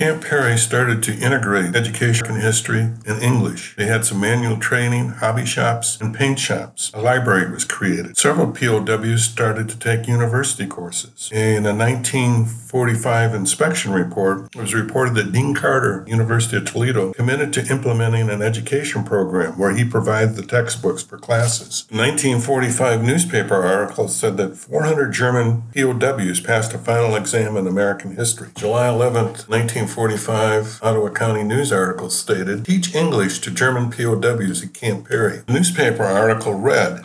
Camp Perry started to integrate education in history and English. They had some manual training, hobby shops, and paint shops. A library was created. Several POWs started to take university courses. In a 1945 inspection report, it was reported that Dean Carter, University of Toledo, committed to implementing an education program where he provided the textbooks for classes. A 1945 newspaper article said that 400 German POWs passed a final exam in American history. July 11, 1945, Ottawa County News article stated, Teach English to German POWs at Camp Perry. The newspaper article read,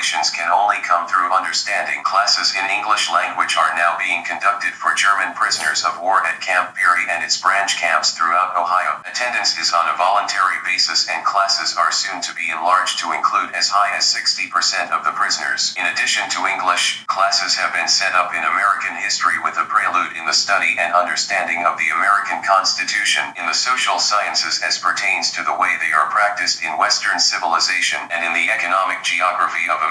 international relations can only come through understanding, classes in English language are now being conducted for German prisoners of war at Camp Perry and its branch camps throughout Ohio. Attendance is on a voluntary basis and classes are soon to be enlarged to include as high as 60% of the prisoners. In addition to English, classes have been set up in American history with a prelude in the study and understanding of the American Constitution in the social sciences as pertains to the way they are practiced in Western civilization and in the economic geography of America.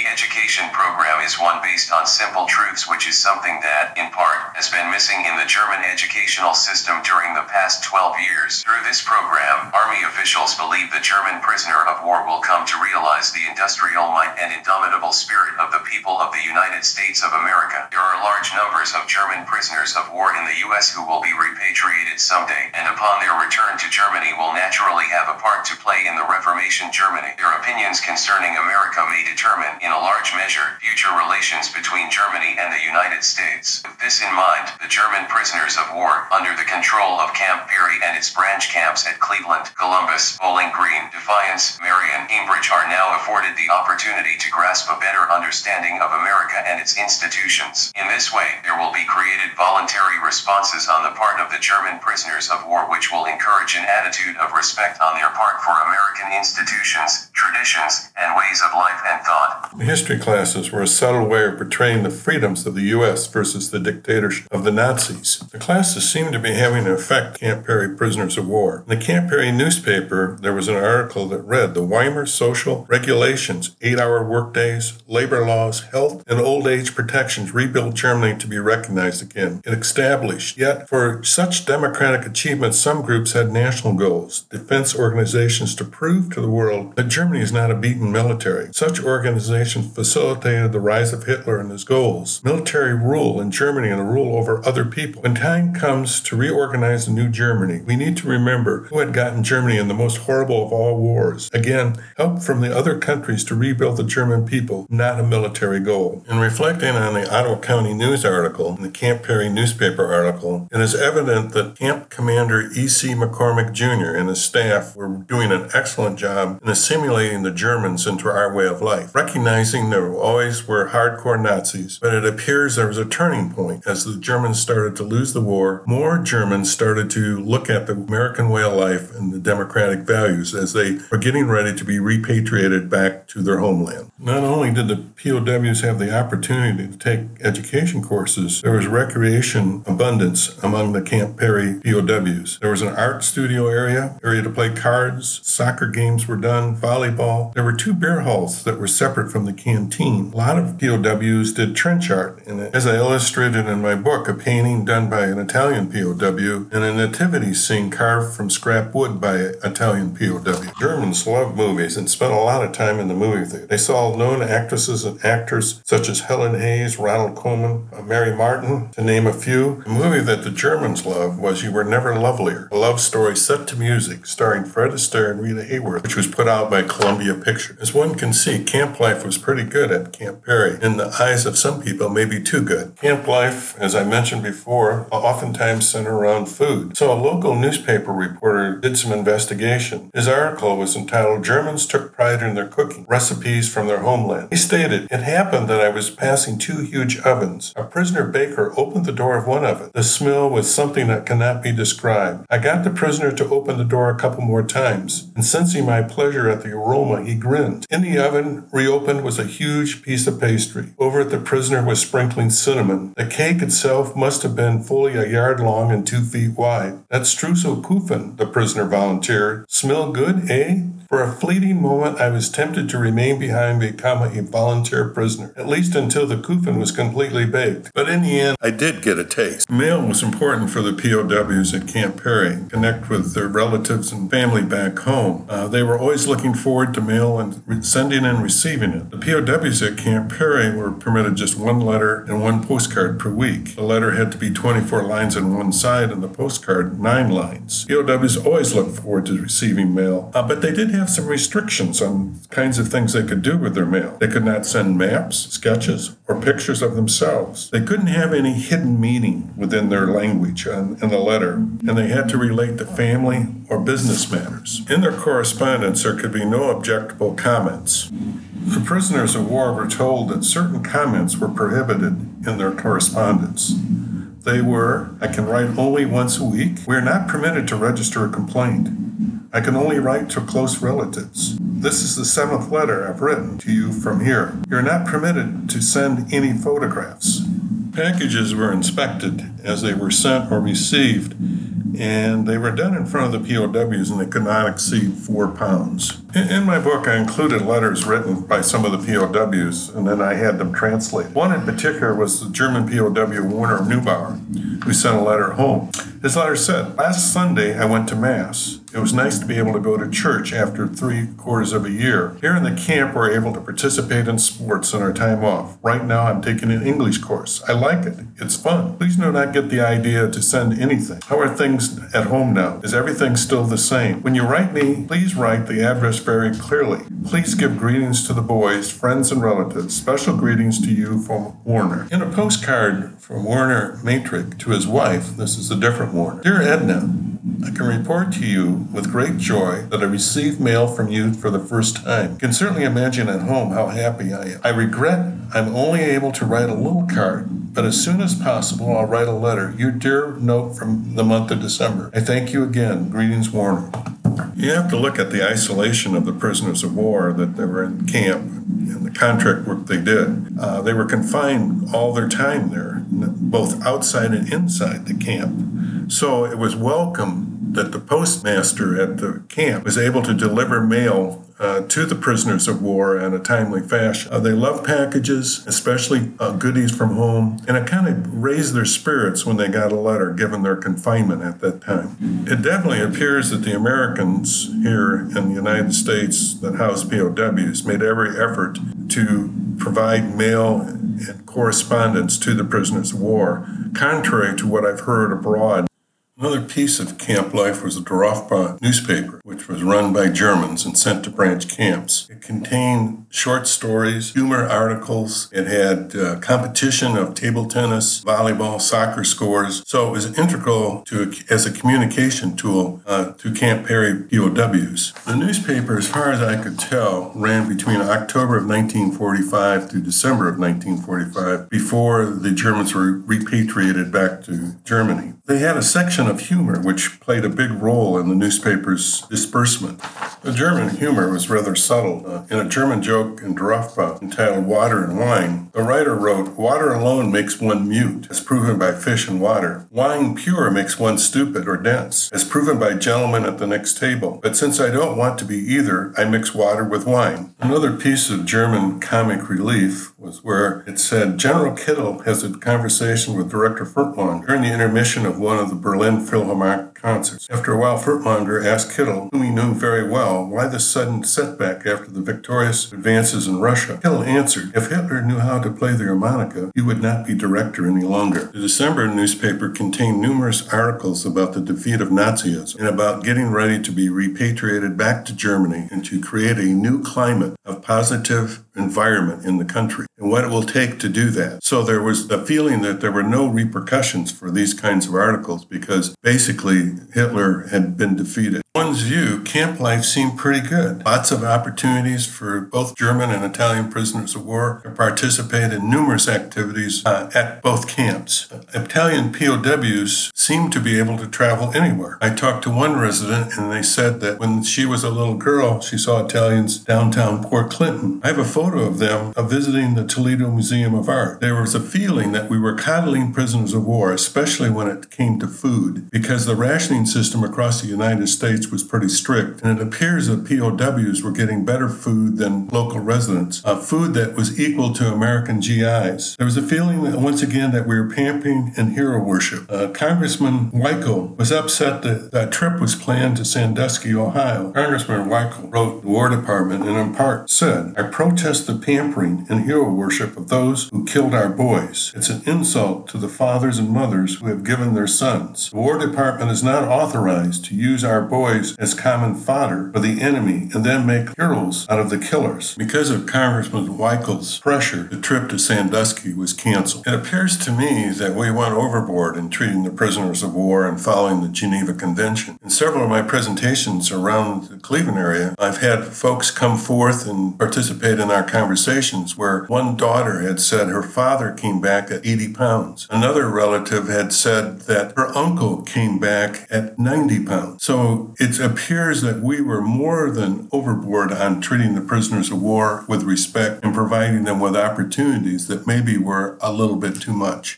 The education program is one based on simple truths, which is something that, in part, has been missing in the German educational system during the past 12 years. Through this program, Army officials believe the German prisoner of war will come to realize the industrial might and indomitable spirit of the people of the United States of America. There are large numbers of German prisoners of war in the U.S. who will be repatriated someday, and upon their return to Germany will naturally have a part to play in the Reformation Germany. Their opinions concerning America may determine, in a large measure, future relations between Germany and the United States. With this in mind, the German prisoners of war, under the control of Camp Perry and its branch camps at Cleveland, Columbus, Bowling Green, Defiance, Marion, and Cambridge, are now afforded the opportunity to grasp a better understanding of America and its institutions. In this way, there will be created voluntary responses on the part of the German prisoners of war, which will encourage an attitude of respect on their part for American institutions, traditions, and ways of life and thought. The history classes were a subtle way of portraying the freedoms of the U.S. versus the dictatorship of the Nazis. The classes seemed to be having an effect Camp Perry prisoners of war. In the Camp Perry newspaper, there was an article that read the Weimar Social Regulations, eight-hour workdays, labor laws, health, and old age protections rebuilt Germany to be recognized again and established. Yet, for such democratic achievements, some groups had national goals, defense organizations to prove to the world that Germany is not a beaten military. Such organizations facilitated the rise of Hitler and his goals. Military rule in Germany and a rule over other people. When time comes to reorganize a new Germany, we need to remember who had gotten Germany in the most horrible of all wars. Again, help from the other countries to rebuild the German people, not a military goal. In reflecting on the Ottawa County News article and the Camp Perry newspaper article, it is evident that Camp Commander E.C. McCormick Jr. and his staff were doing an excellent job in assimilating the Germans into our way of life, recognizing there always were hardcore Nazis, but it appears there was a turning point as the Germans started to lose the war. More Germans started to look at the American way of life and the democratic values as they were getting ready to be repatriated back to their homeland. Not only did the POWs have the opportunity to take education courses, there was recreation abundance among the Camp Perry POWs. There was an art studio area, area to play cards, soccer games were done, volleyball. There were two beer halls that were separate from the canteen. A lot of POWs did trench art, and as I illustrated in my book, a painting done by an Italian POW and a nativity scene carved from scrap wood by an Italian POW. Germans loved movies and spent a lot of time in the movie theater. They saw known actresses and actors such as Helen Hayes, Ronald Colman, uh, Mary Martin, to name a few. The movie that the Germans loved was You Were Never Lovelier, a love story set to music starring Fred Astaire and Rita Hayworth, which was put out by Columbia Pictures. As one can see, camp life was pretty good at Camp Perry. In the eyes of some people, maybe too good. Camp life, as I mentioned before, oftentimes centered around food. So a local newspaper reporter did some investigation. His article was entitled Germans Took Pride in Their Cooking, Recipes from Their Homeland. He stated, It happened that I was passing two huge ovens. A prisoner baker opened the door of one oven. The smell was something that cannot be described. I got the prisoner to open the door a couple more times, and sensing my pleasure at the aroma, he grinned. In the oven, reopened, was a huge piece of pastry. Over it, the prisoner was sprinkling cinnamon. The cake itself must have been fully a yard long and two feet wide. That's Streuselkuchen, the prisoner volunteered. Smell good, eh? For a fleeting moment, I was tempted to remain behind and become a volunteer prisoner, at least until the kuchen was completely baked. But in the end, I did get a taste. Mail was important for the POWs at Camp Perry, connect with their relatives and family back home. Uh, they were always looking forward to mail and re- sending and receiving it. The POWs at Camp Perry were permitted just one letter and one postcard per week. The letter had to be 24 lines on one side and the postcard nine lines. POWs always looked forward to receiving mail, uh, but they did have some restrictions on kinds of things they could do with their mail. They could not send maps, sketches, or pictures of themselves. They couldn't have any hidden meaning within their language in, the letter, and they had to relate to family or business matters. In their correspondence, there could be no objectable comments. The prisoners of war were told that certain comments were prohibited in their correspondence. They were, I can write only once a week. We are not permitted to register a complaint. I can only write to close relatives. This is the seventh letter I've written to you from here. You're not permitted to send any photographs. Packages were inspected as they were sent or received, and they were done in front of the POWs and they could not exceed four pounds. In, in my book, I included letters written by some of the POWs, and then I had them translate. One in particular was the German POW Warner Neubauer, who sent a letter home. His letter said, Last Sunday I went to Mass. It was nice to be able to go to church after three quarters of a year. Here in the camp, we're able to participate in sports on our time off. Right now, I'm taking an English course. I like it. It's fun. Please do not get the idea to send anything. How are things at home now? Is everything still the same? When you write me, please write the address very clearly. Please give greetings to the boys, friends, and relatives. Special greetings to you from Warner. In a postcard from Warner Matrix to his wife, this is a different Warner. Dear Edna, I can report to you with great joy that I received mail from you for the first time. You can certainly imagine at home how happy I am. I regret I'm only able to write a little card, but as soon as possible I'll write a letter. Your dear note from the month of December. I thank you again. Greetings, Warner. You have to look at the isolation of the prisoners of war that they were in camp and the contract work they did. Uh, they were confined all their time there, both outside and inside the camp. So it was welcome that the postmaster at the camp was able to deliver mail uh, to the prisoners of war in a timely fashion. Uh, they love packages, especially uh, goodies from home, and it kind of raised their spirits when they got a letter given their confinement at that time. It definitely appears that the Americans here in the United States that house POWs made every effort to provide mail and correspondence to the prisoners of war, contrary to what I've heard abroad. Another piece of camp life was the Dorfblatt newspaper, which was run by Germans and sent to branch camps. It contained short stories, humor articles. It had uh, competition of table tennis, volleyball, soccer scores. So it was integral to as a communication tool uh, to Camp Perry POWs. The newspaper, as far as I could tell, ran between October of 1945 through December of 1945 before the Germans were repatriated back to Germany. They had a section of humor which played a big role in the newspaper's disbursement. The German humor was rather subtle. Uh, in a German joke in Dorfblatt entitled Water and Wine, the writer wrote, Water alone makes one mute, as proven by fish and water. Wine pure makes one stupid or dense, as proven by gentlemen at the next table. But since I don't want to be either, I mix water with wine. Another piece of German comic relief was where it said General Kittel has a conversation with Director Furtwängler during the intermission of one of the Berlin Philharmonic concerts. After a while, Furtwängler asked Kittel, whom he knew very well, why the sudden setback after the victorious advances in Russia. Kittel answered, if Hitler knew how to play the harmonica, he would not be director any longer. The December newspaper contained numerous articles about the defeat of Nazism and about getting ready to be repatriated back to Germany and to create a new climate of positive environment in the country and what it will take to do that. So there was the feeling that there were no repercussions for these kinds of articles because basically Hitler had been defeated. One's view, camp life seemed pretty good. Lots of opportunities for both German and Italian prisoners of war to participate in numerous activities uh, at both camps. Italian POWs seemed to be able to travel anywhere. I talked to one resident and they said that when she was a little girl, she saw Italians downtown Port Clinton. I have a photo of them of visiting the Toledo Museum of Art. There was a feeling that we were coddling prisoners of war, especially when it came to food, because the rationing system across the United States was pretty strict, and it appears that POWs were getting better food than local residents, uh, food that was equal to American GIs. There was a feeling that once again that we were pampering and hero worship. Uh, Congressman Weichel was upset that a trip was planned to Sandusky, Ohio. Congressman Weichel wrote the War Department and in part said, I protest the pampering and hero worship of those who killed our boys. It's an insult to the fathers and mothers who have given their sons. The War Department is not authorized to use our boys as common fodder for the enemy and then make heroes out of the killers. Because of Congressman Weichel's pressure, the trip to Sandusky was canceled. It appears to me that we went overboard in treating the prisoners of war and following the Geneva Convention. In several of my presentations around the Cleveland area, I've had folks come forth and participate in our conversations where one daughter had said her father came back at 80 pounds. Another relative had said that her uncle came at 90 pounds. So it appears that we were more than overboard on treating the prisoners of war with respect and providing them with opportunities that maybe were a little bit too much.